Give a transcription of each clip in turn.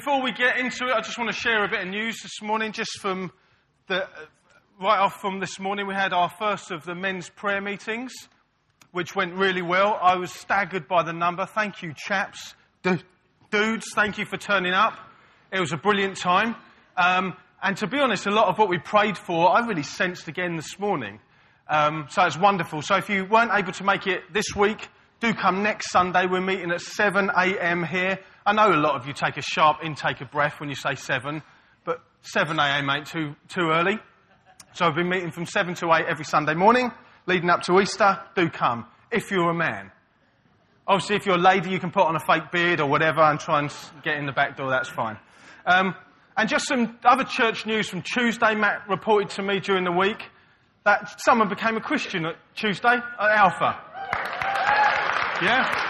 Before we get into it, I just want to share a bit of news this morning, just from the, right off from this morning, we had our first of the men's prayer meetings, which went really well. I was staggered by the number. Thank you, chaps. dudes, thank you for turning up. It was a brilliant time. Um, and to be honest, a lot of what we prayed for, I really sensed again this morning. Um, so it's wonderful. So if you weren't able to make it this week, do come next Sunday. We're meeting at 7 a.m. here. I know a lot of you take a sharp intake of breath when you say 7, but 7 a.m. ain't too, too early. So I've been meeting from 7 to 8 every Sunday morning, leading up to Easter. Do come, if you're a man. Obviously, if you're a lady, you can put on a fake beard or whatever and try and get in the back door, that's fine. Um, and just some other church news from Tuesday. Matt reported to me during the week that someone became a Christian at Tuesday at Alpha. Yeah?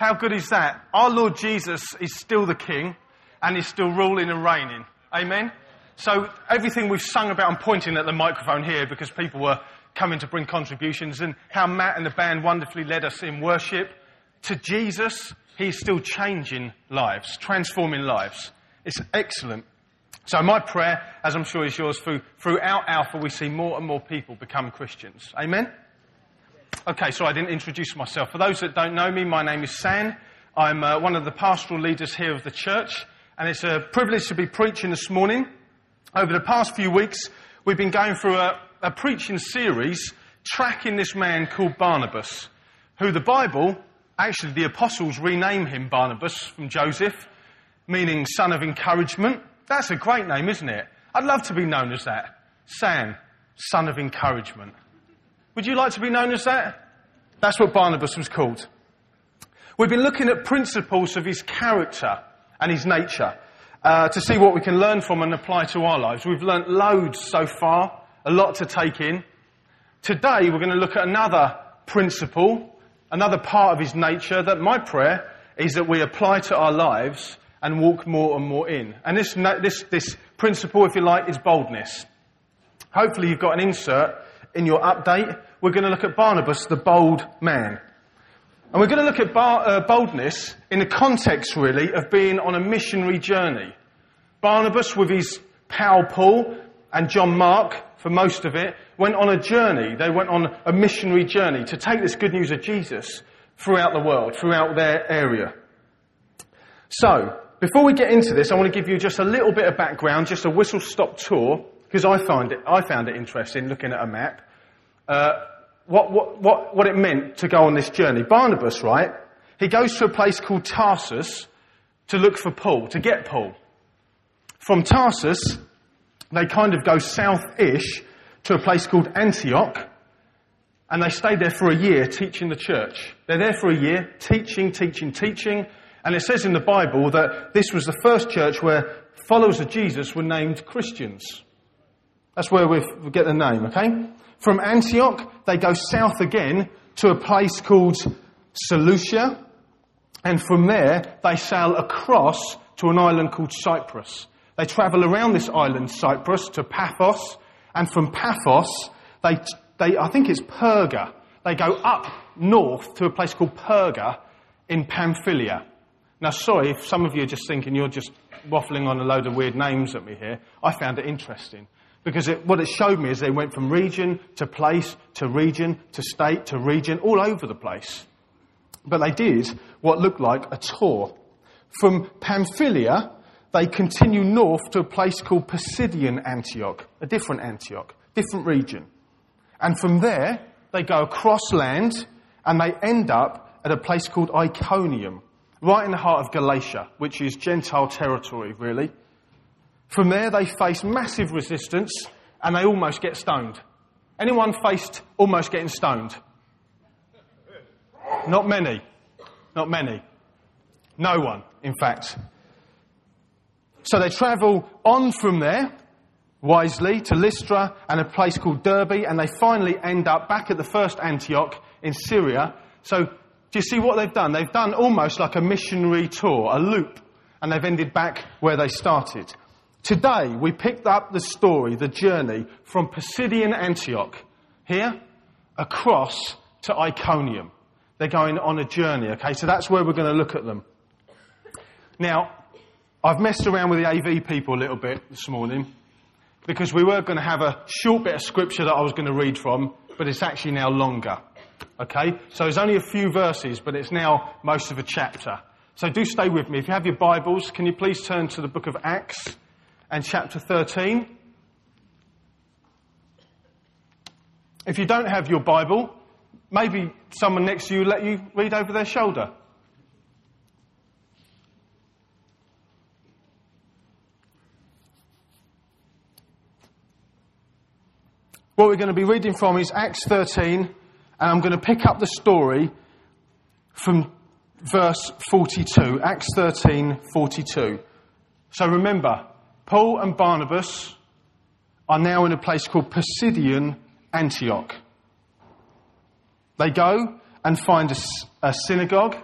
How good is that? Our Lord Jesus is still the King and is still ruling and reigning. Amen? So everything we've sung about, I'm pointing at the microphone here because people were coming to bring contributions and how Matt and the band wonderfully led us in worship to Jesus. He's still changing lives, transforming lives. It's excellent. So my prayer, as I'm sure is yours, through, throughout Alpha, we see more and more people become Christians. Amen? Okay, so I didn't introduce myself. For those that don't know me, my name is San. I'm uh, one of the pastoral leaders here of the church, and it's a privilege to be preaching this morning. Over the past few weeks, we've been going through a, a preaching series tracking this man called Barnabas, who the Bible, actually the apostles rename him Barnabas from Joseph, meaning son of encouragement. That's a great name, isn't it? I'd love to be known as that. San, son of encouragement. Would you like to be known as that? That's what Barnabas was called. We've been looking at principles of his character and his nature uh, to see what we can learn from and apply to our lives. We've learnt loads so far, a lot to take in. Today we're going to look at another principle, another part of his nature that my prayer is that we apply to our lives and walk more and more in. And this, this, this principle, if you like, is boldness. Hopefully you've got an insert in your update. We're going to look at Barnabas, the bold man. And we're going to look at bar, uh, boldness in the context, really, of being on a missionary journey. Barnabas, with his pal Paul and John Mark, for most of it, went on a journey. They went on a missionary journey to take this good news of Jesus throughout the world, throughout their area. So, before we get into this, I want to give you just a little bit of background, just a whistle stop tour, because I find it, I found it interesting looking at a map. Uh, what, what, what, what it meant to go on this journey. Barnabas, right? He goes to a place called Tarsus to look for Paul, to get Paul. From Tarsus, they kind of go south-ish to a place called Antioch, and they stay there for a year teaching the church. They're there for a year, teaching, teaching, teaching, and it says in the Bible that this was the first church where followers of Jesus were named Christians. That's where we get the name, okay? From Antioch, they go south again to a place called Seleucia. And from there, they sail across to an island called Cyprus. They travel around this island, Cyprus, to Paphos. And from Paphos, they, they, I think it's Perga. They go up north to a place called Perga in Pamphylia. Now, sorry if some of you are just thinking you're just waffling on a load of weird names at me here. I found it interesting. Because it, what it showed me is they went from region to place to region to state to region, all over the place. But they did what looked like a tour. From Pamphylia, they continue north to a place called Pisidian Antioch, a different Antioch, different region. And from there, they go across land and they end up at a place called Iconium, right in the heart of Galatia, which is Gentile territory, really. From there, they face massive resistance and they almost get stoned. Anyone faced almost getting stoned? Not many. Not many. No one, in fact. So they travel on from there, wisely, to Lystra and a place called Derbe, and they finally end up back at the first Antioch in Syria. So, do you see what they've done? They've done almost like a missionary tour, a loop, and they've ended back where they started. Today, we picked up the story, the journey from Pisidian Antioch, here, across to Iconium. They're going on a journey, okay? So that's where we're going to look at them. Now, I've messed around with the AV people a little bit this morning because we were going to have a short bit of scripture that I was going to read from, but it's actually now longer. Okay? So it's only a few verses, but it's now most of a chapter. So do stay with me. If you have your Bibles, can you please turn to the book of Acts and chapter 13? If you don't have your Bible, maybe someone next to you let you read over their shoulder. What we're going to be reading from is Acts 13, and I'm going to pick up the story from verse 42. Acts 13, 42. So remember, Paul and Barnabas are now in a place called Pisidian Antioch. They go and find a, a synagogue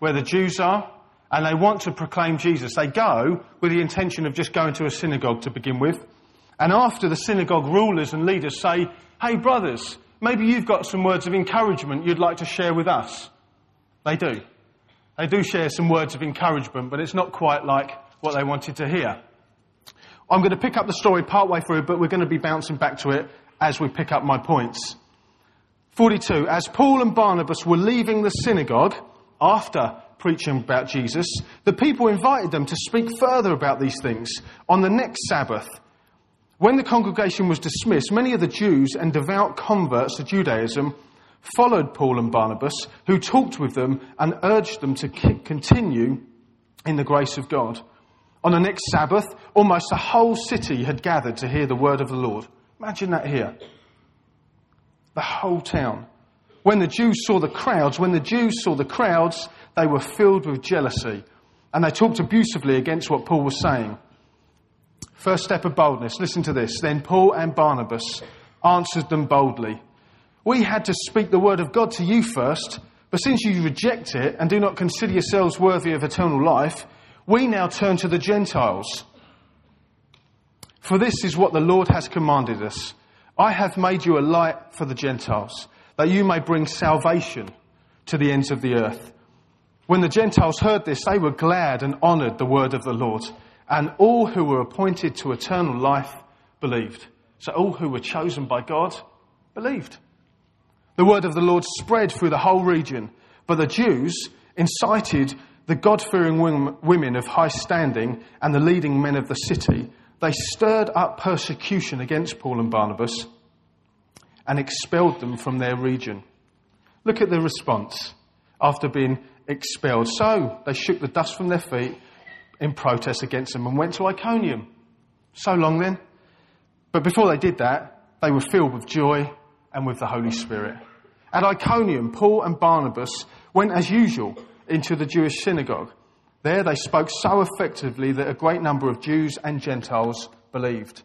where the Jews are, and they want to proclaim Jesus. They go with the intention of just going to a synagogue to begin with. And after the synagogue rulers and leaders say, Hey, brothers, maybe you've got some words of encouragement you'd like to share with us. They do. They do share some words of encouragement, but it's not quite like what they wanted to hear. I'm going to pick up the story partway through, but we're going to be bouncing back to it as we pick up my points. 42. As Paul and Barnabas were leaving the synagogue after preaching about Jesus, the people invited them to speak further about these things on the next Sabbath when the congregation was dismissed, many of the Jews and devout converts to Judaism followed Paul and Barnabas, who talked with them and urged them to continue in the grace of God. On the next Sabbath, almost the whole city had gathered to hear the word of the Lord. Imagine that here. The whole town. When the Jews saw the crowds, when the Jews saw the crowds, they were filled with jealousy and they talked abusively against what Paul was saying. First step of boldness. Listen to this. Then Paul and Barnabas answered them boldly. We had to speak the word of God to you first, but since you reject it and do not consider yourselves worthy of eternal life, we now turn to the Gentiles. For this is what the Lord has commanded us. I have made you a light for the Gentiles, that you may bring salvation to the ends of the earth. When the Gentiles heard this, they were glad and honoured the word of the Lord and all who were appointed to eternal life believed. So all who were chosen by God believed. The word of the Lord spread through the whole region, but the Jews incited the God fearing women of high standing and the leading men of the city. They stirred up persecution against Paul and Barnabas and expelled them from their region. Look at the response after being expelled. So they shook the dust from their feet in protest against them and went to Iconium. So long then. But before they did that, they were filled with joy and with the Holy Spirit. At Iconium, Paul and Barnabas went as usual into the Jewish synagogue. There they spoke so effectively that a great number of Jews and Gentiles believed.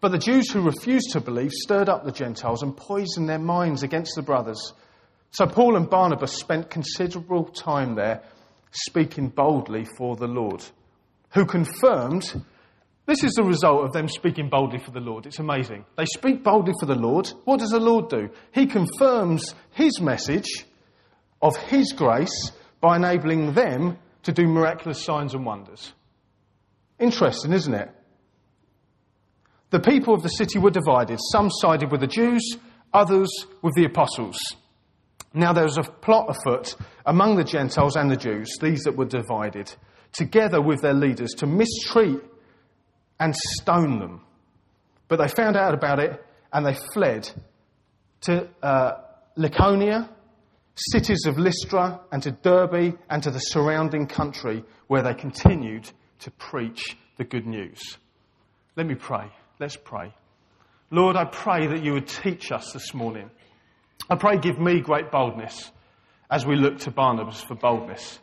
But the Jews who refused to believe stirred up the Gentiles and poisoned their minds against the brothers. So Paul and Barnabas spent considerable time there speaking boldly for the Lord, who confirmed this is the result of them speaking boldly for the Lord. It's amazing. They speak boldly for the Lord. What does the Lord do? He confirms his message of his grace by enabling them to do miraculous signs and wonders. Interesting, isn't it? The people of the city were divided. Some sided with the Jews, others with the apostles. Now there was a plot afoot among the Gentiles and the Jews, these that were divided, together with their leaders, to mistreat and stone them. But they found out about it and they fled to uh, Lycaonia, cities of Lystra, and to Derbe and to the surrounding country where they continued to preach the good news. Let me pray. Let's pray. Lord, I pray that you would teach us this morning I pray give me great boldness as we look to Barnabas for boldness.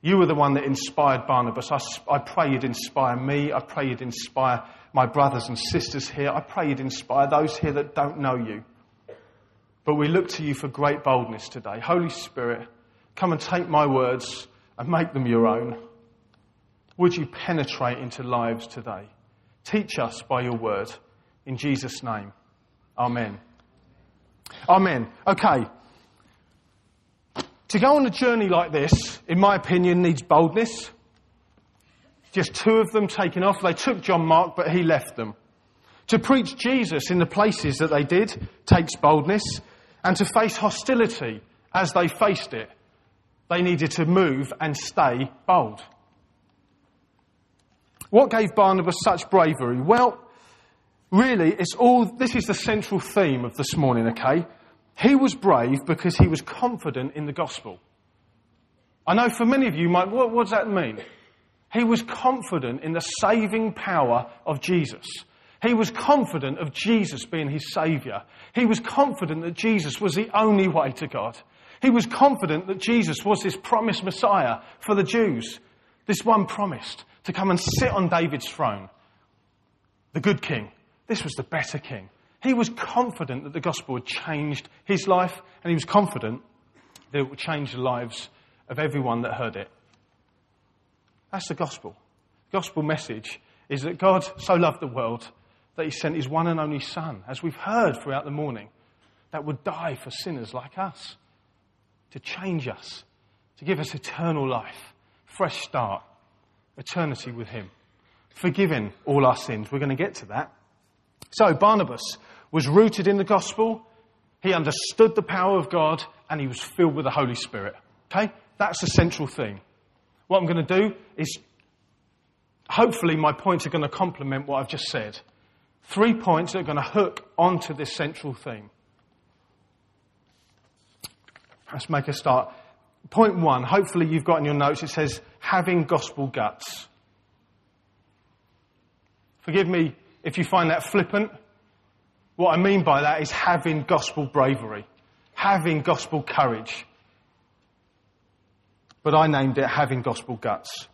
You were the one that inspired Barnabas. I, I pray you'd inspire me. I pray you'd inspire my brothers and sisters here. I pray you'd inspire those here that don't know you. But we look to you for great boldness today. Holy Spirit, come and take my words and make them your own. Would you penetrate into lives today? Teach us by your word. In Jesus' name. Amen. Amen. Okay. To go on a journey like this, in my opinion, needs boldness. Just two of them taking off. They took John Mark, but he left them. To preach Jesus in the places that they did takes boldness, and to face hostility as they faced it, they needed to move and stay bold. What gave Barnabas such bravery? Well, really, it's all, this is the central theme of this morning, okay? He was brave because he was confident in the gospel. I know for many of you might, what, what does that mean? He was confident in the saving power of Jesus. He was confident of Jesus being his Saviour. He was confident that Jesus was the only way to God. He was confident that Jesus was this promised Messiah for the Jews. This one promised to come and sit on David's throne. The good king. This was the better king. He was confident that the gospel had changed his life, and he was confident that it would change the lives of everyone that heard it. That's the gospel. The gospel message is that God so loved the world that he sent his one and only Son, as we've heard throughout the morning, that would die for sinners like us, to change us, to give us eternal life, fresh start, eternity with him, forgiving all our sins. We're going to get to that. So, Barnabas was rooted in the gospel, he understood the power of God, and he was filled with the Holy Spirit. Okay? That's the central thing. What I'm going to do is, hopefully, my points are going to complement what I've just said. Three points that are going to hook onto this central theme. Let's make a start. Point one, hopefully you've got in your notes, it says, having gospel guts. Forgive me if you find that flippant. What I mean by that is having gospel bravery, having gospel courage but I named it Having Gospel Guts.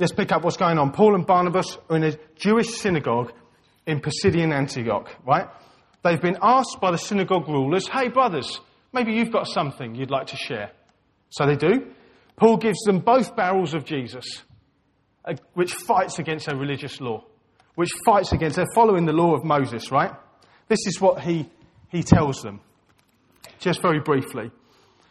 Let's pick up what's going on. Paul and Barnabas are in a Jewish synagogue in Pisidian Antioch, right? They've been asked by the synagogue rulers, hey, brothers, maybe you've got something you'd like to share. So they do. Paul gives them both barrels of Jesus, uh, which fights against their religious law, which fights against, they're following the law of Moses, right? This is what he, he tells them just very briefly.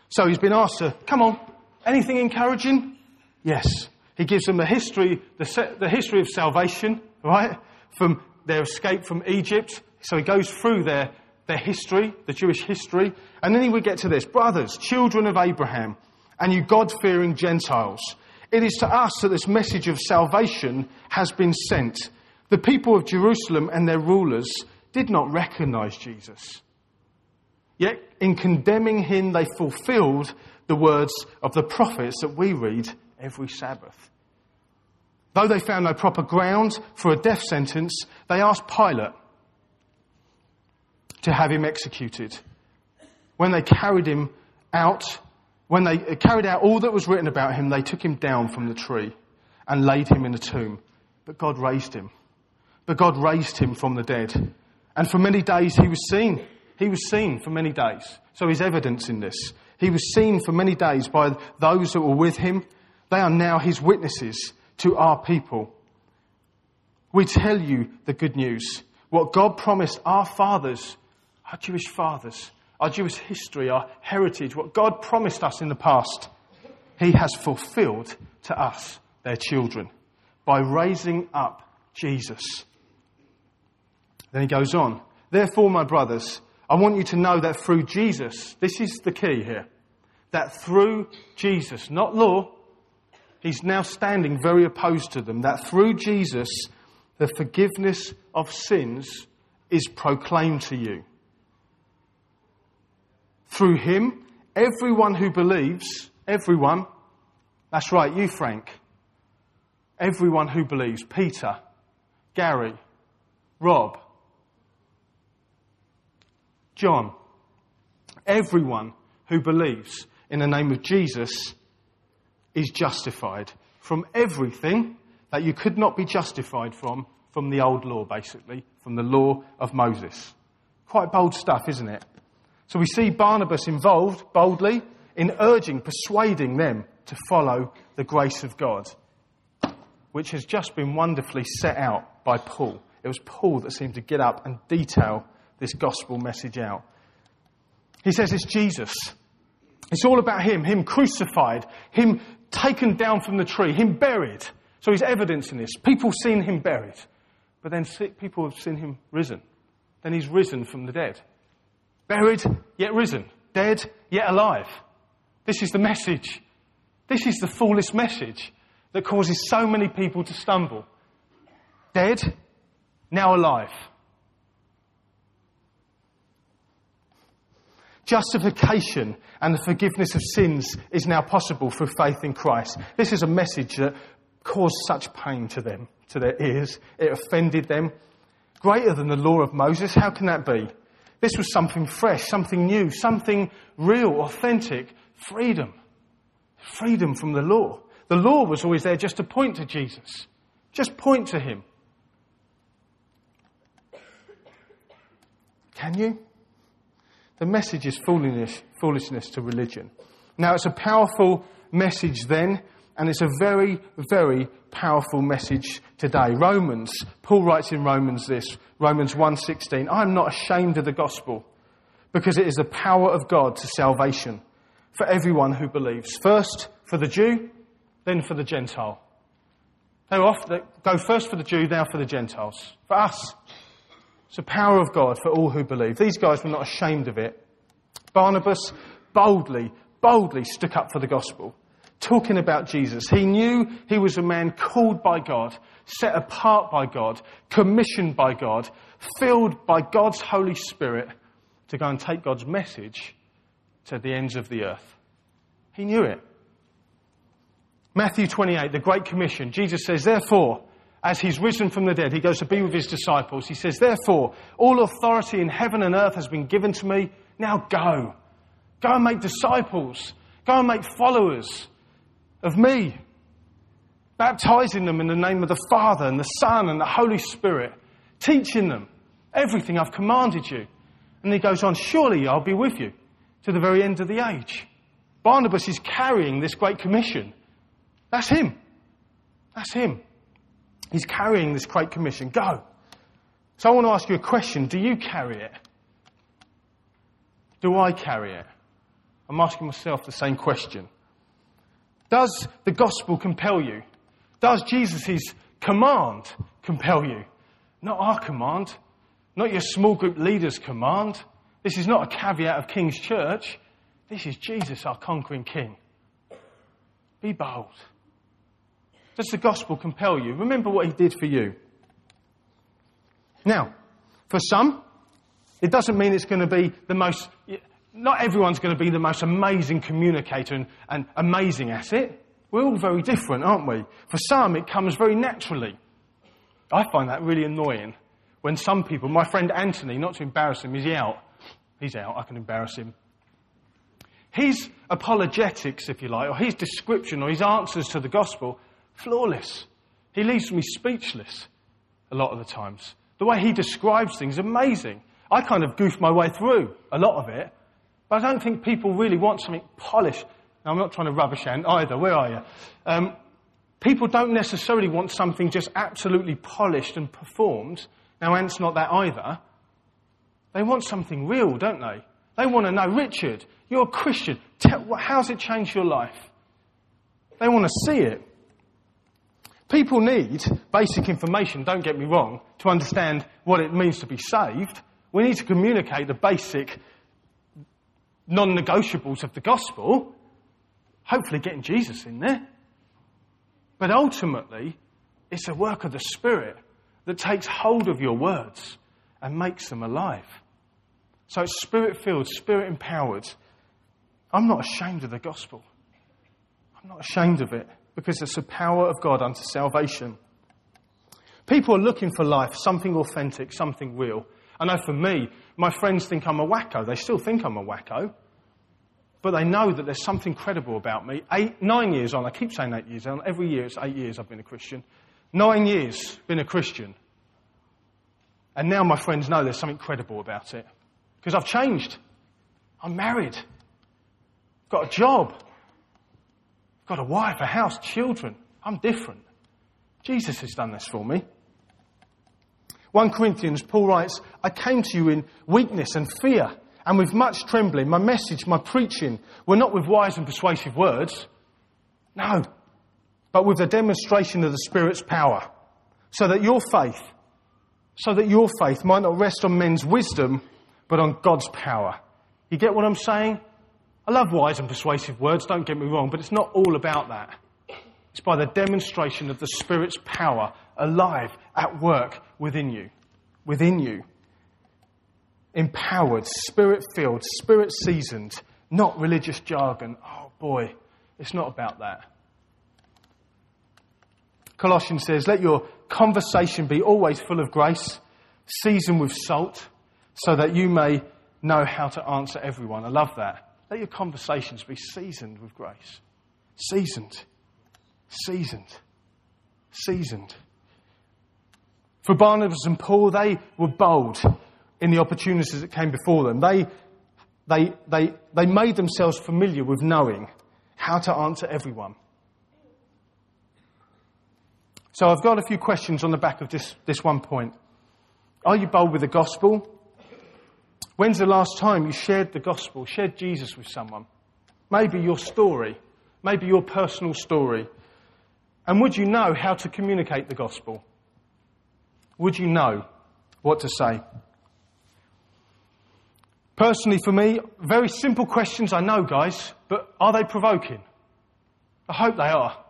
So he's been asked to, come on, anything encouraging? Yes. He gives them a history, the, the history of salvation, right? From their escape from Egypt. So he goes through their, their history, the Jewish history. And then he would get to this. Brothers, children of Abraham, and you God fearing Gentiles. It is to us that this message of salvation has been sent. The people of Jerusalem and their rulers did not recognize Jesus. Yet, in condemning him, they fulfilled the words of the prophets that we read every Sabbath. Though they found no proper ground for a death sentence, they asked Pilate to have him executed. When they carried him out, when they carried out all that was written about him, they took him down from the tree and laid him in a tomb. But God raised him. But God raised him from the dead. And for many days he was seen he was seen for many days. So he's evidence in this. He was seen for many days by those that were with him. They are now his witnesses to our people. We tell you the good news. What God promised our fathers, our Jewish fathers, our Jewish history, our heritage, what God promised us in the past, He has fulfilled to us, their children, by raising up Jesus. Then he goes on. Therefore, my brothers, I want you to know that through Jesus, this is the key here, that through Jesus, not law, he's now standing very opposed to them, that through Jesus, the forgiveness of sins is proclaimed to you. Through him, everyone who believes, everyone, that's right, you, Frank, everyone who believes, Peter, Gary, Rob, John, everyone who believes in the name of Jesus is justified from everything that you could not be justified from, from the old law, basically, from the law of Moses. Quite bold stuff, isn't it? So we see Barnabas involved boldly in urging, persuading them to follow the grace of God, which has just been wonderfully set out by Paul. It was Paul that seemed to get up and detail this gospel message out. He says it's Jesus. It's all about him, him crucified, him taken down from the tree, him buried. So he's evidence in this. People seen him buried, but then people have seen him risen. Then he's risen from the dead. Buried, yet risen. Dead, yet alive. This is the message. This is the fullest message that causes so many people to stumble. Dead, now alive. Justification and the forgiveness of sins is now possible through faith in Christ. This is a message that caused such pain to them, to their ears. It offended them. Greater than the law of Moses, how can that be? This was something fresh, something new, something real, authentic. Freedom. Freedom from the law. The law was always there just to point to Jesus. Just point to him. Can you? The message is foolishness, foolishness to religion. Now, it's a powerful message then, and it's a very, very powerful message today. Romans, Paul writes in Romans this, Romans 1.16, I am not ashamed of the gospel, because it is the power of God to salvation for everyone who believes. First for the Jew, then for the Gentile. They off, go first for the Jew, now for the Gentiles. For us, it's the power of God for all who believe. These guys were not ashamed of it. Barnabas boldly, boldly stuck up for the gospel, talking about Jesus. He knew he was a man called by God, set apart by God, commissioned by God, filled by God's Holy Spirit to go and take God's message to the ends of the earth. He knew it. Matthew 28, the Great Commission, Jesus says, Therefore, as he's risen from the dead, he goes to be with his disciples. He says, Therefore, all authority in heaven and earth has been given to me. Now go. Go and make disciples. Go and make followers of me. Baptizing them in the name of the Father and the Son and the Holy Spirit. Teaching them everything I've commanded you. And he goes on, Surely I'll be with you to the very end of the age. Barnabas is carrying this great commission. That's him. That's him. He's carrying this great commission. Go. So I want to ask you a question. Do you carry it? Do I carry it? I'm asking myself the same question. Does the gospel compel you? Does Jesus' command compel you? Not our command. Not your small group leader's command. This is not a caveat of King's Church. This is Jesus, our conquering King. Be bold. Does the gospel compel you? Remember what he did for you. Now, for some, it doesn't mean it's going to be the most, not everyone's going to be the most amazing communicator and, and amazing at it. We're all very different, aren't we? For some, it comes very naturally. I find that really annoying when some people, my friend Anthony, not to embarrass him, is he out? He's out, I can embarrass him. His apologetics, if you like, or his description or his answers to the gospel flawless. He leaves me speechless a lot of the times. The way he describes things is amazing. I kind of goof my way through a lot of it, but I don't think people really want something polished. Now, I'm not trying to rubbish Ant either. Where are you? Um, people don't necessarily want something just absolutely polished and performed. Now, Ant's not that either. They want something real, don't they? They want to know, Richard, you're a Christian. Tell, how's it changed your life? They want to see it. People need basic information, don't get me wrong, to understand what it means to be saved. We need to communicate the basic non negotiables of the gospel, hopefully getting Jesus in there. But ultimately, it's a work of the Spirit that takes hold of your words and makes them alive. So it's spirit filled, spirit empowered. I'm not ashamed of the gospel. I'm not ashamed of it because it's the power of God unto salvation. People are looking for life, something authentic, something real. I know for me, my friends think I'm a wacko. They still think I'm a wacko. But they know that there's something credible about me. Eight, nine years on, I keep saying eight years on, every year it's eight years I've been a Christian. Nine years been a Christian. And now my friends know there's something credible about it. Because I've changed. I'm married. Got a job got a wife, a house, children. I'm different. Jesus has done this for me. 1 Corinthians, Paul writes, I came to you in weakness and fear and with much trembling. My message, my preaching, were not with wise and persuasive words. No. But with a demonstration of the Spirit's power. So that your faith, so that your faith might not rest on men's wisdom, but on God's power. You get what I'm saying? I love wise and persuasive words, don't get me wrong, but it's not all about that. It's by the demonstration of the Spirit's power alive at work within you. Within you empowered, spirit filled, spirit seasoned, not religious jargon. Oh boy, it's not about that. Colossians says, Let your conversation be always full of grace, seasoned with salt, so that you may know how to answer everyone. I love that. Let your conversations be seasoned with grace. Seasoned. Seasoned. Seasoned. For Barnabas and Paul, they were bold in the opportunities that came before them. They, they, they, they made themselves familiar with knowing how to answer everyone. So I've got a few questions on the back of this, this one point. Are you bold with the gospel? When's the last time you shared the gospel, shared Jesus with someone? Maybe your story, maybe your personal story. And would you know how to communicate the gospel? Would you know what to say? Personally, for me, very simple questions, I know, guys, but are they provoking? I hope they are.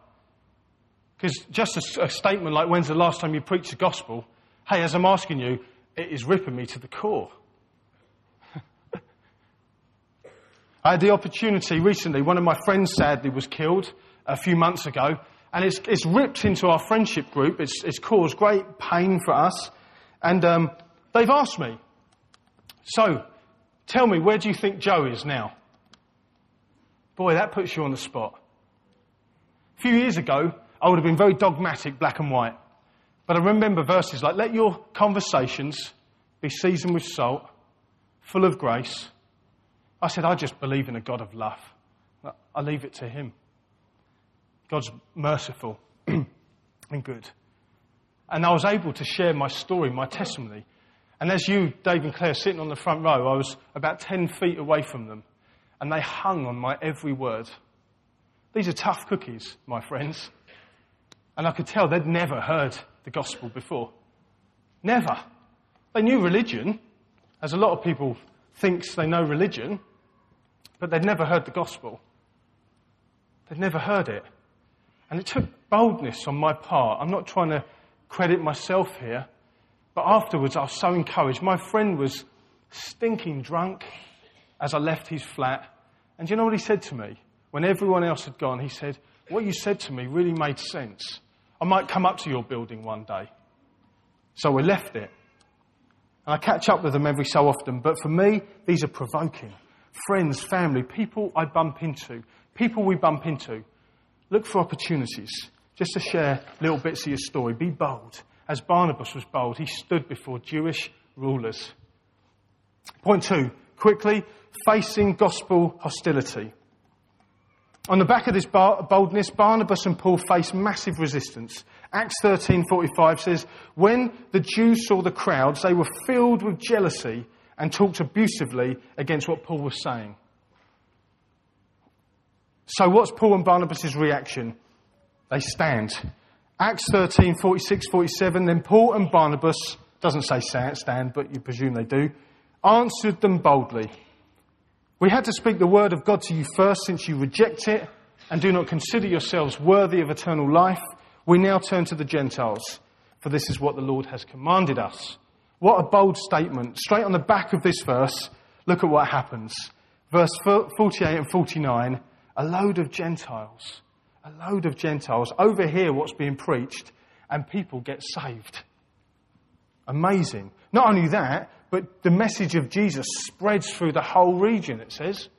Because just a, a, statement like, when's the last time you preached the gospel? Hey, as I'm asking you, it is ripping me to the core. I had the opportunity recently, one of my friends sadly was killed a few months ago, and it's, it's ripped into our friendship group. It's, it's caused great pain for us, and um, they've asked me, so, Tell me, where do you think Joe is now? Boy, that puts you on the spot. A few years ago, I would have been very dogmatic, black and white. But I remember verses like, let your conversations be seasoned with salt, full of grace. I said, I just believe in a God of love. I leave it to Him. God's merciful and good. And I was able to share my story, my testimony, and as you, Dave and Claire, sitting on the front row, I was about 10 feet away from them, and they hung on my every word. These are tough cookies, my friends. And I could tell they'd never heard the gospel before. Never. They knew religion, as a lot of people thinks they know religion, but they'd never heard the gospel. They'd never heard it. And it took boldness on my part. I'm not trying to credit myself here. But afterwards, I was so encouraged. My friend was stinking drunk as I left his flat. And do you know what he said to me? When everyone else had gone, he said, What you said to me really made sense. I might come up to your building one day. So we left it. And I catch up with them every so often. But for me, these are provoking. Friends, family, people I bump into, people we bump into. Look for opportunities just to share little bits of your story. Be bold as Barnabas was bold, he stood before Jewish rulers. Point two, quickly, facing gospel hostility. On the back of this boldness, Barnabas and Paul faced massive resistance. Acts 13:45 says, "When the Jews saw the crowds, they were filled with jealousy and talked abusively against what Paul was saying." So what's Paul and Barnabas' reaction? They stand. Acts 13, 46, 47, then Paul and Barnabas, doesn't say stand, but you presume they do, answered them boldly. We had to speak the word of God to you first, since you reject it and do not consider yourselves worthy of eternal life. We now turn to the Gentiles, for this is what the Lord has commanded us. What a bold statement. Straight on the back of this verse, look at what happens. Verse 48 and 49 a load of Gentiles a load of Gentiles overhear what's being preached and people get saved. Amazing. Not only that, but the message of Jesus spreads through the whole region, it says.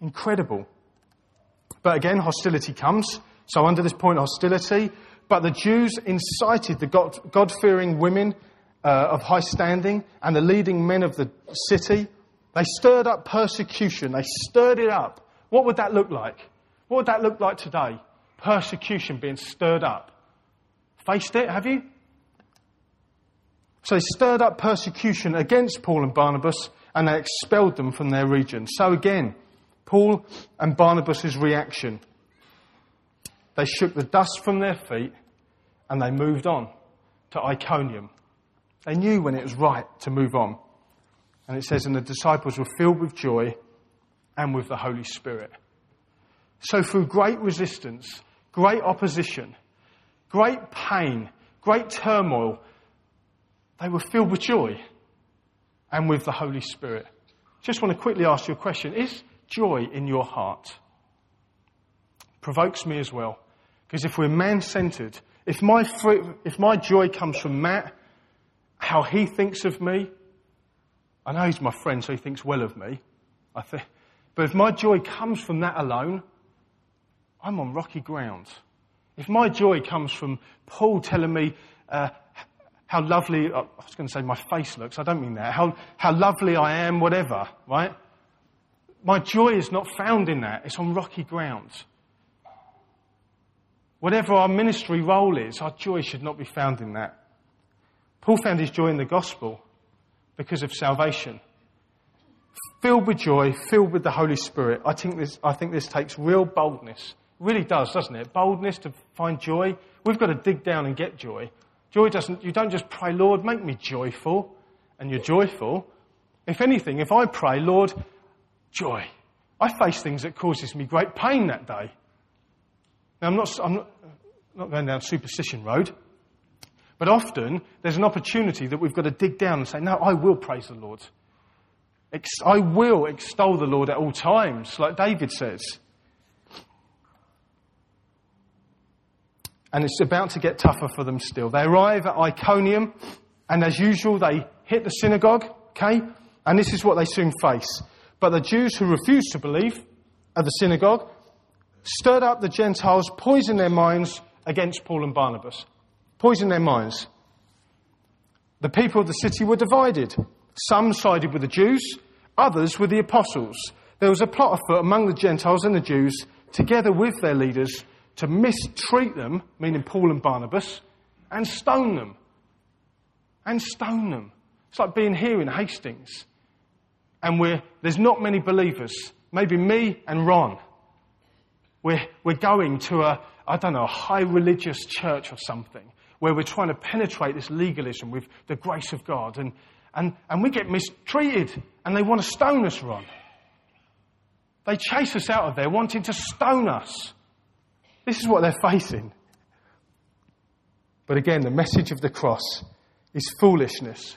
Incredible. But again, hostility comes. So, under this point, hostility. But the Jews incited the God fearing women uh, of high standing and the leading men of the city. They stirred up persecution. They stirred it up. What would that look like? What would that look like today? Persecution being stirred up. Faced it, have you? So they stirred up persecution against Paul and Barnabas, and they expelled them from their region. So again, Paul and Barnabas' reaction. They shook the dust from their feet and they moved on to Iconium. They knew when it was right to move on. And it says, and the disciples were filled with joy and with the Holy Spirit. So through great resistance, great opposition, great pain, great turmoil, they were filled with joy and with the Holy Spirit. Just want to quickly ask you a question. Is joy in your heart? Provokes me as well. Because if we're man centered, if my, if my joy comes from Matt, how he thinks of me, I know he's my friend, so he thinks well of me. I but if my joy comes from that alone, I'm on rocky ground. If my joy comes from Paul telling me uh, how lovely, I was going to say my face looks, I don't mean that, how, how lovely I am, whatever, right? My joy is not found in that. It's on rocky ground. Whatever our ministry role is, our joy should not be found in that. Paul found his joy in the gospel because of salvation. Filled with joy, filled with the Holy Spirit. I think this, I think this takes real boldness. It really does, doesn't it? Boldness to find joy. We've got to dig down and get joy. Joy doesn't, you don't just pray, Lord, make me joyful, and you're joyful. If anything, if I pray, Lord, joy. I face things that causes me great pain that day. Now, I'm not, I'm not, not going down superstition road, but often there's an opportunity that we've got to dig down and say, no, I will praise the Lord. I will extol the Lord at all times, like David says. And it's about to get tougher for them still. They arrive at Iconium, and as usual, they hit the synagogue, okay? And this is what they soon face. But the Jews who refuse to believe at the synagogue stirred up the Gentiles, poisoned their minds against Paul and Barnabas. Poisoned their minds. The people of the city were divided. Some sided with the Jews, others with the apostles. There was a plot afoot among the Gentiles and the Jews, together with their leaders, to mistreat them, meaning Paul and Barnabas, and stone them. And stone them. It's like being here in Hastings. And we're, there's not many believers. Maybe me and Ron. We're, we're going to a, I don't know, a high religious church or something where we're trying to penetrate this legalism with the grace of God. And, and, and we get mistreated and they want to stone us, Ron. They chase us out of there wanting to stone us. This is what they're facing. But again, the message of the cross is foolishness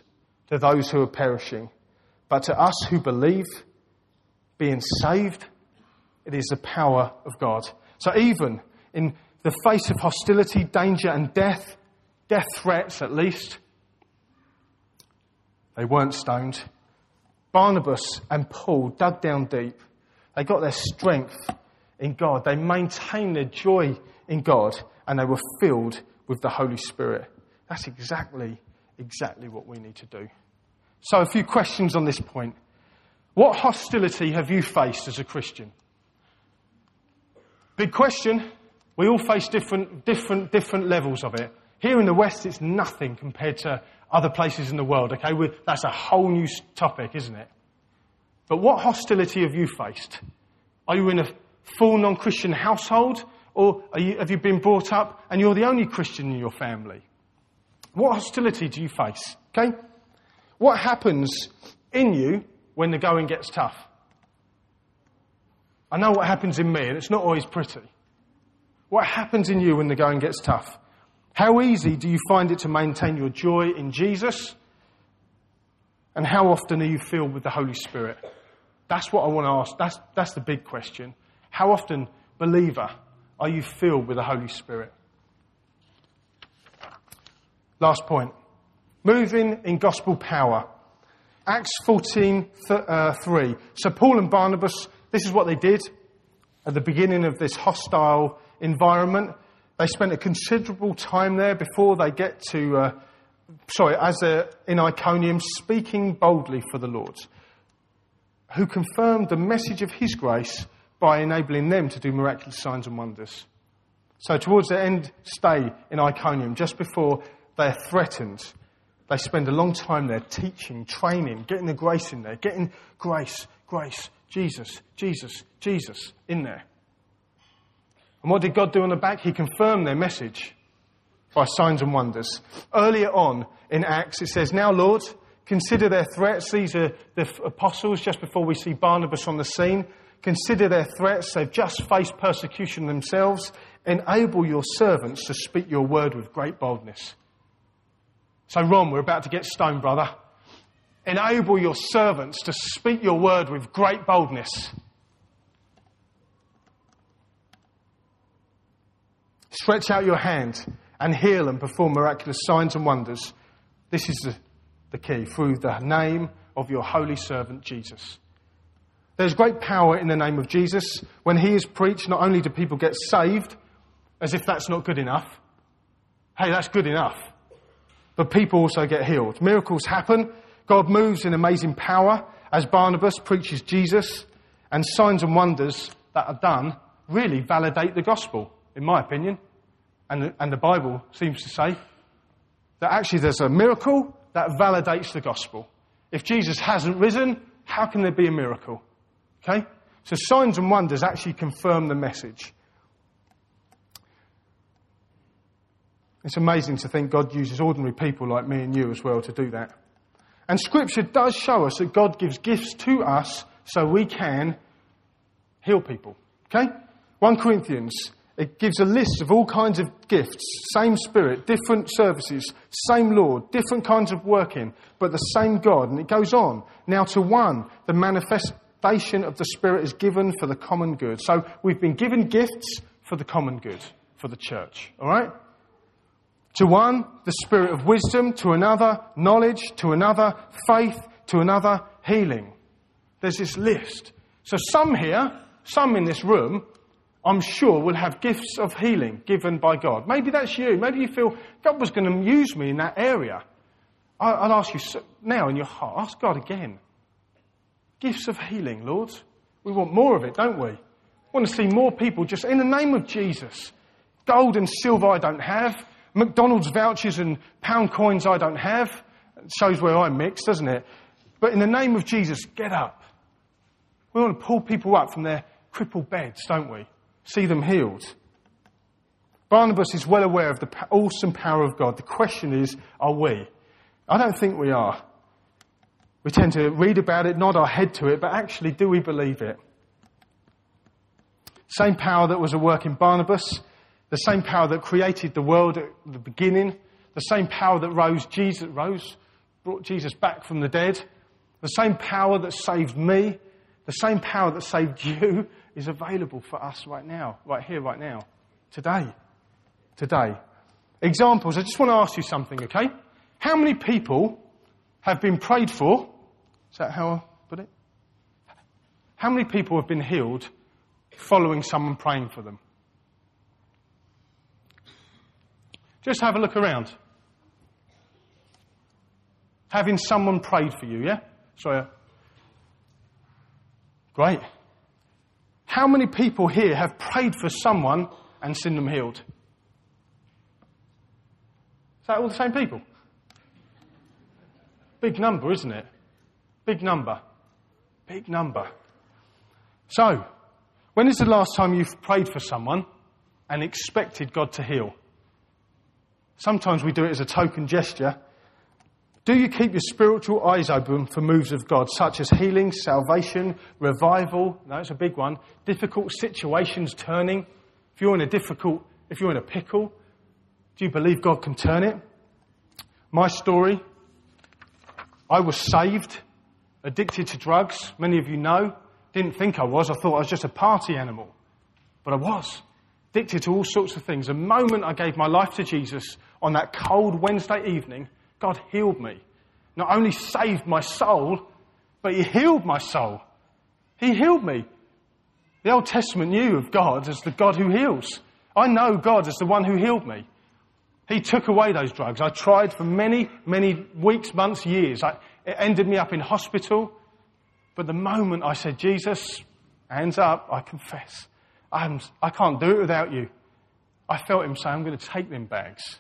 to those who are perishing. But to us who believe, being saved, it is the power of God. So even in the face of hostility, danger, and death, death threats at least, they weren't stoned. Barnabas and Paul dug down deep. They got their strength in God. They maintained their joy in God and they were filled with the Holy Spirit. That's exactly, exactly what we need to do. So, a few questions on this point. What hostility have you faced as a Christian? Big question. We all face different, different, different levels of it. Here in the West, it's nothing compared to other places in the world, okay? We're, that's a whole new topic, isn't it? But what hostility have you faced? Are you in a full non Christian household? Or you, have you been brought up and you're the only Christian in your family? What hostility do you face? Okay? What happens in you when the going gets tough? I know what happens in me, and it's not always pretty. What happens in you when the going gets tough? How easy do you find it to maintain your joy in Jesus? And how often are you filled with the Holy Spirit? That's what I want to ask. That's, that's the big question. How often, believer, are you filled with the Holy Spirit? Last point. Moving in gospel power. Acts 14, th- uh, 3. So Paul and Barnabas this is what they did at the beginning of this hostile environment. They spent a considerable time there before they get to, uh, sorry, as a, in Iconium, speaking boldly for the Lord, who confirmed the message of His grace by enabling them to do miraculous signs and wonders. So, towards the end stay in Iconium, just before they're threatened They spend a long time there teaching, training, getting the grace in there, getting grace, grace, Jesus, Jesus, Jesus in there. And what did God do on the back? He confirmed their message by signs and wonders. Earlier on in Acts, it says, Now, Lord, consider their threats. These are the apostles just before we see Barnabas on the scene. Consider their threats. They've just faced persecution themselves. Enable your servants to speak your word with great boldness. So, Ron, we're about to get stoned, brother. Enable your servants to speak your word with great boldness. Stretch out your hand and heal and perform miraculous signs and wonders. This is the, the key through the name of your holy servant Jesus. There's great power in the name of Jesus. When he is preached, not only do people get saved, as if that's not good enough. Hey, that's good enough. But people also get healed. Miracles happen. God moves in amazing power as Barnabas preaches Jesus, and signs and wonders that are done really validate the gospel, in my opinion. And the, and the Bible seems to say that actually there's a miracle that validates the gospel. If Jesus hasn't risen, how can there be a miracle? Okay? So signs and wonders actually confirm the message. It's amazing to think God uses ordinary people like me and you as well to do that. And Scripture does show us that God gives gifts to us so we can heal people. Okay? 1 Corinthians, it gives a list of all kinds of gifts, same Spirit, different services, same Lord, different kinds of working, but the same God. And it goes on. Now, to one, the manifestation of the Spirit is given for the common good. So we've been given gifts for the common good, for the church. All right? To one, the spirit of wisdom. To another, knowledge. To another, faith. To another, healing. There's this list. So some here, some in this room, I'm sure will have gifts of healing given by God. Maybe that's you. Maybe you feel God was going to use me in that area. I'll ask you now in your heart, ask God again. Gifts of healing, Lord. We want more of it, don't we? we want to see more people just in the name of Jesus. Gold and silver I don't have. McDonald's vouchers and pound coins I don't have. It shows where I'm mixed, doesn't it? But in the name of Jesus, get up. We want to pull people up from their crippled beds, don't we? See them healed. Barnabas is well aware of the awesome power of God. The question is, are we? I don't think we are. We tend to read about it, nod our head to it, but actually, do we believe it? Same power that was at work in Barnabas the same power that created the world at the beginning, the same power that rose Jesus, rose, brought Jesus back from the dead, the same power that saved me, the same power that saved you is available for us right now, right here, right now, today. Today. Examples, I just want to ask you something, okay? How many people have been prayed for? Is that how I put it? How many people have been healed following someone praying for them? Just have a look around. Having someone prayed for you, yeah? Sorry. Great. How many people here have prayed for someone and seen them healed? Is that all the same people? Big number, isn't it? Big number. Big number. So, when is the last time you've prayed for someone and expected God to heal? Sometimes we do it as a token gesture. Do you keep your spiritual eyes open for moves of God, such as healing, salvation, revival? That's a big one. Difficult situations turning. If you're in a difficult, if you're in a pickle, do you believe God can turn it? My story I was saved, addicted to drugs. Many of you know. Didn't think I was. I thought I was just a party animal. But I was addicted to all sorts of things. The moment I gave my life to Jesus on that cold Wednesday evening, God healed me. Not only saved my soul, but He healed my soul. He healed me. The Old Testament knew of God as the God who heals. I know God as the one who healed me. He took away those drugs. I tried for many, many weeks, months, years. I, it ended me up in hospital. But the moment I said, Jesus, hands up, I confess. I'm, I can't do it without you. I felt him say, I'm going to take them bags.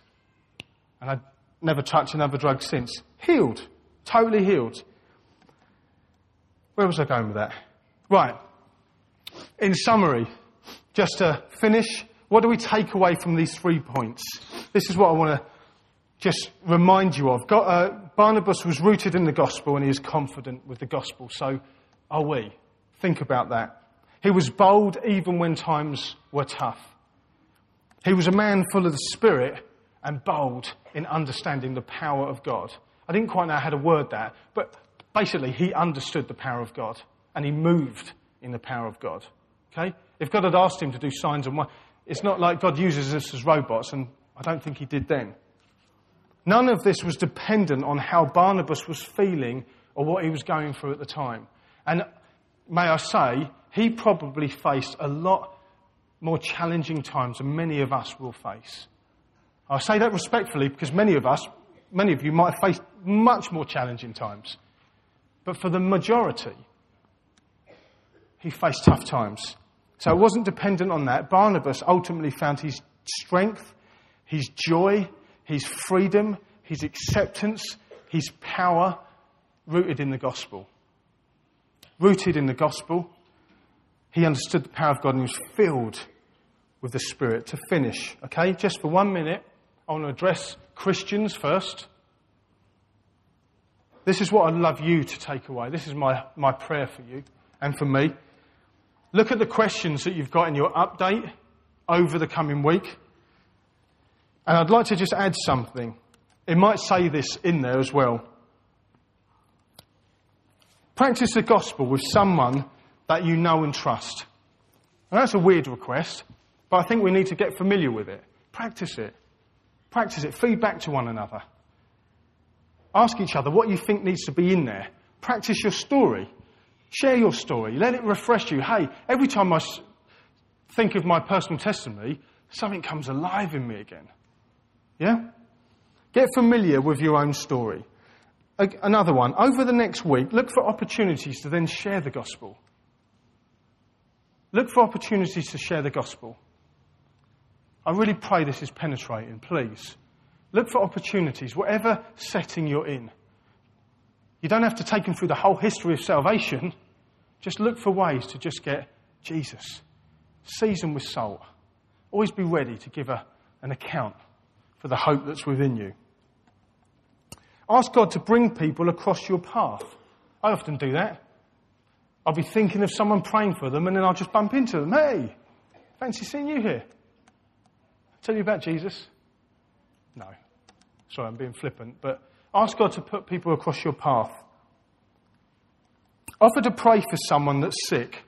And I, never touched another drug since. Healed. Totally healed. Where was I going with that? Right. In summary, just to finish, what do we take away from these three points? This is what I want to just remind you of. God, uh, Barnabas was rooted in the gospel and he is confident with the gospel. So are we. Think about that. He was bold even when times were tough. He was a man full of the Spirit and bold in understanding the power of God. I didn't quite know how to word that, but basically he understood the power of God and he moved in the power of God. Okay? If God had asked him to do signs and wonders, it's not like God uses us as robots, and I don't think he did then. None of this was dependent on how Barnabas was feeling or what he was going through at the time. And may I say, he probably faced a lot more challenging times than many of us will face. I say that respectfully because many of us, many of you might have faced much more challenging times. But for the majority, he faced tough times. So it wasn't dependent on that. Barnabas ultimately found his strength, his joy, his freedom, his acceptance, his power rooted in the gospel. Rooted in the gospel, he understood the power of God and was filled with the Spirit. To finish, okay, just for one minute, I want to address Christians first. This is what I'd love you to take away. This is my, my prayer for you and for me. Look at the questions that you've got in your update over the coming week. And I'd like to just add something. It might say this in there as well. Practice the gospel with someone that you know and trust. And that's a weird request, but I think we need to get familiar with it. Practice it. Practice it. Feedback to one another. Ask each other what you think needs to be in there. Practice your story. Share your story. Let it refresh you. Hey, every time I think of my personal testimony, something comes alive in me again. Yeah? Get familiar with your own story. Another one. Over the next week, look for opportunities to then share the gospel. Look for opportunities to share the gospel. I really pray this is penetrating, please. Look for opportunities, whatever setting you're in. You don't have to take them through the whole history of salvation. Just look for ways to just get Jesus. Season with salt. Always be ready to give a, an account for the hope that's within you. Ask God to bring people across your path. I often do that. I'll be thinking of someone praying for them and then I'll just bump into them. Hey, fancy seeing you here. Tell you about Jesus? No. Sorry, I'm being flippant, but ask God to put people across your path. Offer to pray for someone that's sick.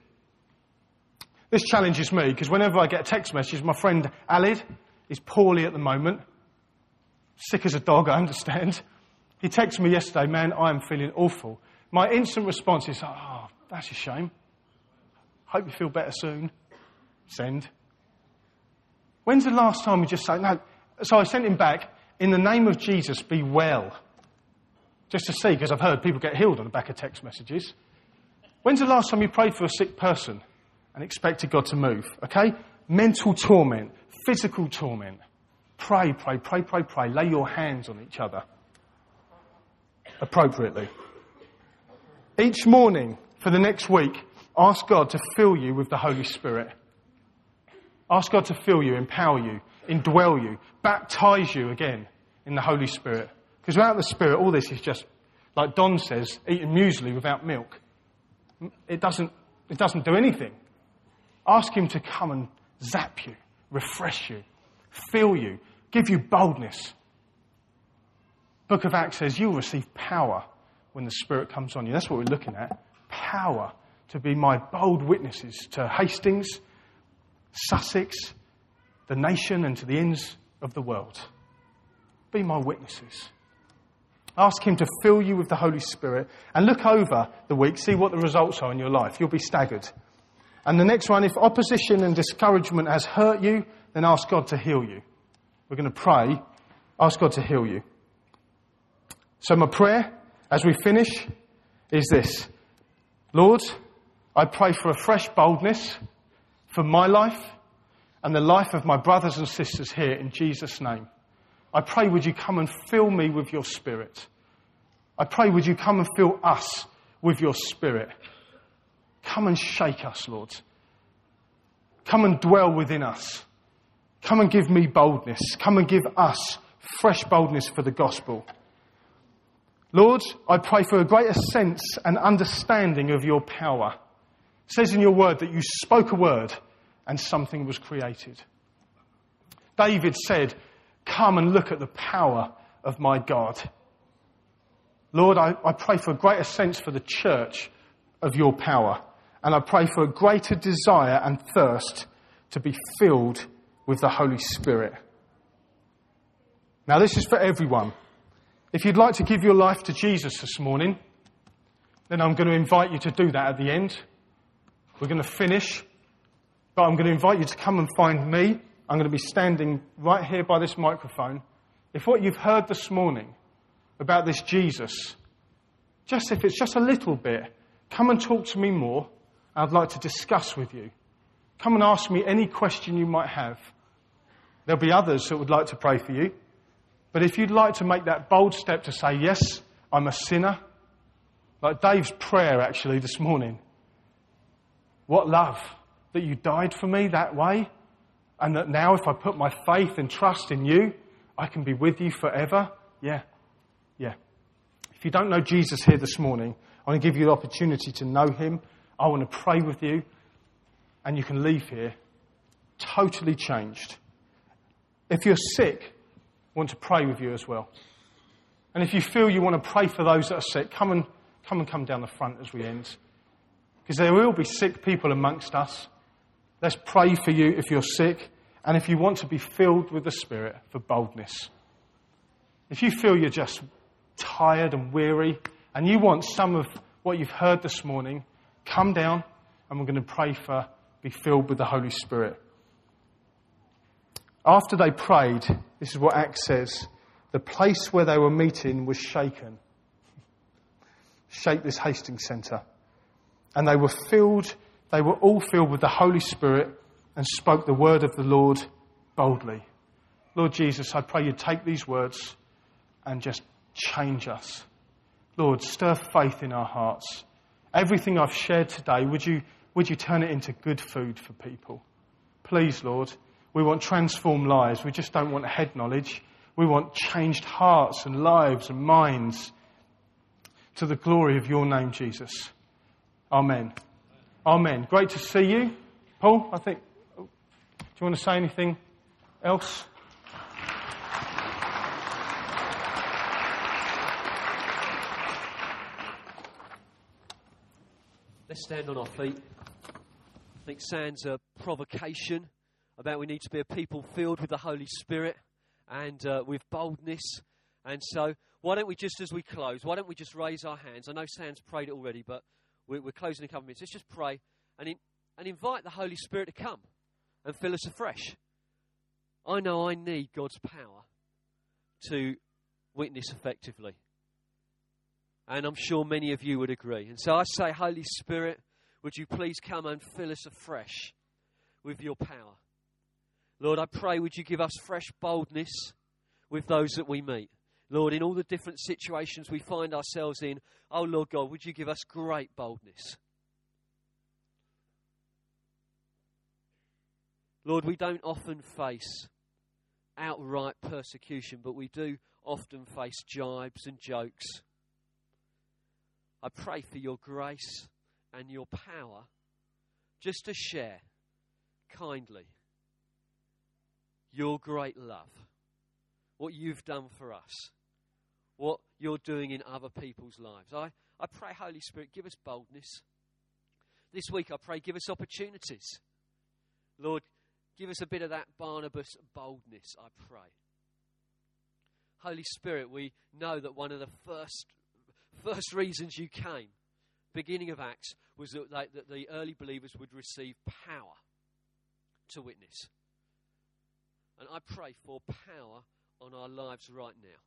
This challenges me because whenever I get a text message, my friend Alid is poorly at the moment. Sick as a dog, I understand. He texted me yesterday, man, I am feeling awful. My instant response is, oh, that's a shame. Hope you feel better soon. Send. When's the last time we just say, no? So I sent him back, in the name of Jesus, be well. Just to see, because I've heard people get healed on the back of text messages. When's the last time you prayed for a sick person and expected God to move? Okay? Mental torment, physical torment. Pray, pray, pray, pray, pray. Lay your hands on each other appropriately. Each morning for the next week, ask God to fill you with the Holy Spirit. Ask God to fill you, empower you, indwell you, baptize you again in the Holy Spirit. Because without the Spirit, all this is just, like Don says, eating muesli without milk it doesn't, it doesn't do anything. Ask Him to come and zap you, refresh you, fill you, give you boldness. Book of Acts says you'll receive power when the Spirit comes on you. That's what we're looking at. Power to be my bold witnesses to Hastings, Sussex, the nation, and to the ends of the world. Be my witnesses. Ask Him to fill you with the Holy Spirit and look over the week, see what the results are in your life. You'll be staggered. And the next one, if opposition and discouragement has hurt you, then ask God to heal you. We're going to pray. Ask God to heal you. So, my prayer as we finish is this Lord, I pray for a fresh boldness for my life and the life of my brothers and sisters here in Jesus' name. I pray, would you come and fill me with your spirit? I pray, would you come and fill us with your spirit? Come and shake us, Lord. Come and dwell within us. Come and give me boldness. Come and give us fresh boldness for the gospel. Lord, I pray for a greater sense and understanding of your power. It says in your word that you spoke a word and something was created. David said, Come and look at the power of my God. Lord, I, I pray for a greater sense for the church of your power. And I pray for a greater desire and thirst to be filled with the Holy Spirit. Now, this is for everyone. If you'd like to give your life to Jesus this morning, then I'm going to invite you to do that at the end. We're going to finish, but I'm going to invite you to come and find me. I'm going to be standing right here by this microphone. If what you've heard this morning about this Jesus, just if it's just a little bit, come and talk to me more. I'd like to discuss with you. Come and ask me any question you might have. There'll be others that would like to pray for you. But if you'd like to make that bold step to say, Yes, I'm a sinner, like Dave's prayer actually this morning, what love that you died for me that way, and that now if I put my faith and trust in you, I can be with you forever. Yeah, yeah. If you don't know Jesus here this morning, I want to give you the opportunity to know him. I want to pray with you, and you can leave here totally changed. If you're sick, I want to pray with you as well. And if you feel you want to pray for those that are sick, come and come and come down the front as we end. Because there will be sick people amongst us. Let's pray for you if you're sick and if you want to be filled with the Spirit for boldness. If you feel you're just tired and weary and you want some of what you've heard this morning, come down and we're going to pray for be filled with the Holy Spirit. After they prayed, this is what Acts says the place where they were meeting was shaken. Shake this Hastings Centre. And they were filled, they were all filled with the Holy Spirit and spoke the word of the Lord boldly. Lord Jesus, I pray you take these words and just change us. Lord, stir faith in our hearts. Everything I've shared today, would you, would you turn it into good food for people? Please, Lord. We want transformed lives. We just don't want head knowledge. We want changed hearts and lives and minds to the glory of your name, Jesus. Amen. Amen. Great to see you. Paul, I think, do you want to say anything else? Let's stand on our feet. I think Sam's a provocation about we need to be a people filled with the Holy Spirit and uh, with boldness. And so, why don't we just, as we close, why don't we just raise our hands? I know Sam's prayed it already, but we're, we're closing in a couple of minutes. Let's just pray and, in, and invite the Holy Spirit to come and fill us afresh. I know I need God's power to witness effectively. And I'm sure many of you would agree. And so I say, Holy Spirit, would you please come and fill us afresh with your power? Lord, I pray, would you give us fresh boldness with those that we meet? Lord, in all the different situations we find ourselves in, oh Lord God, would you give us great boldness? Lord, we don't often face outright persecution, but we do often face jibes and jokes. I pray for your grace and your power just to share kindly your great love, what you've done for us, what you're doing in other people's lives. I, I pray, Holy Spirit, give us boldness. This week, I pray, give us opportunities. Lord, give us a bit of that Barnabas boldness, I pray. Holy Spirit, we know that one of the first, first reasons you came, beginning of Acts, was that, that the early believers would receive power to witness. And I pray for power on our lives right now.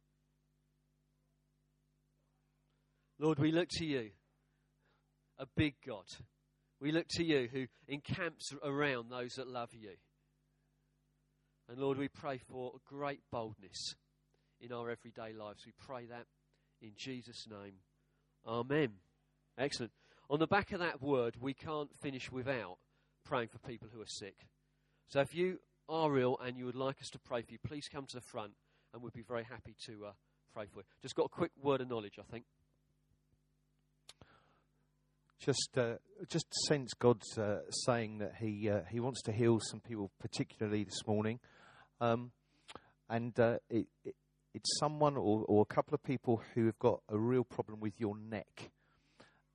Lord, we look to you, a big God. We look to you who encamps around those that love you. And Lord, we pray for great boldness in our everyday lives. We pray that in Jesus' name. Amen. Excellent. On the back of that word, we can't finish without praying for people who are sick. So if you are ill and you would like us to pray for you, please come to the front and we'd be very happy to uh, pray for you. Just got a quick word of knowledge, I think. Just, uh, just sense God's uh, saying that He uh, He wants to heal some people, particularly this morning, um, and uh, it, it, it's someone or, or a couple of people who have got a real problem with your neck,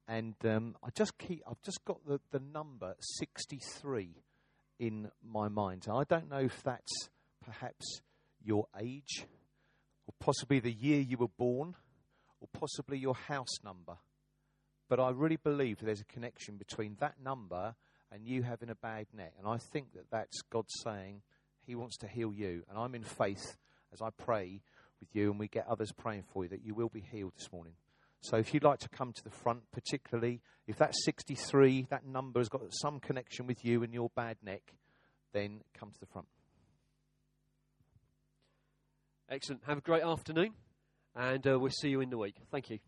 and um, I just keep I've just got the, the number sixty three in my mind. I don't know if that's perhaps your age, or possibly the year you were born, or possibly your house number. But I really believe there's a connection between that number and you having a bad neck. And I think that that's God saying He wants to heal you. And I'm in faith as I pray with you and we get others praying for you that you will be healed this morning. So if you'd like to come to the front, particularly if that 63, that number has got some connection with you and your bad neck, then come to the front. Excellent. Have a great afternoon, and uh, we'll see you in the week. Thank you.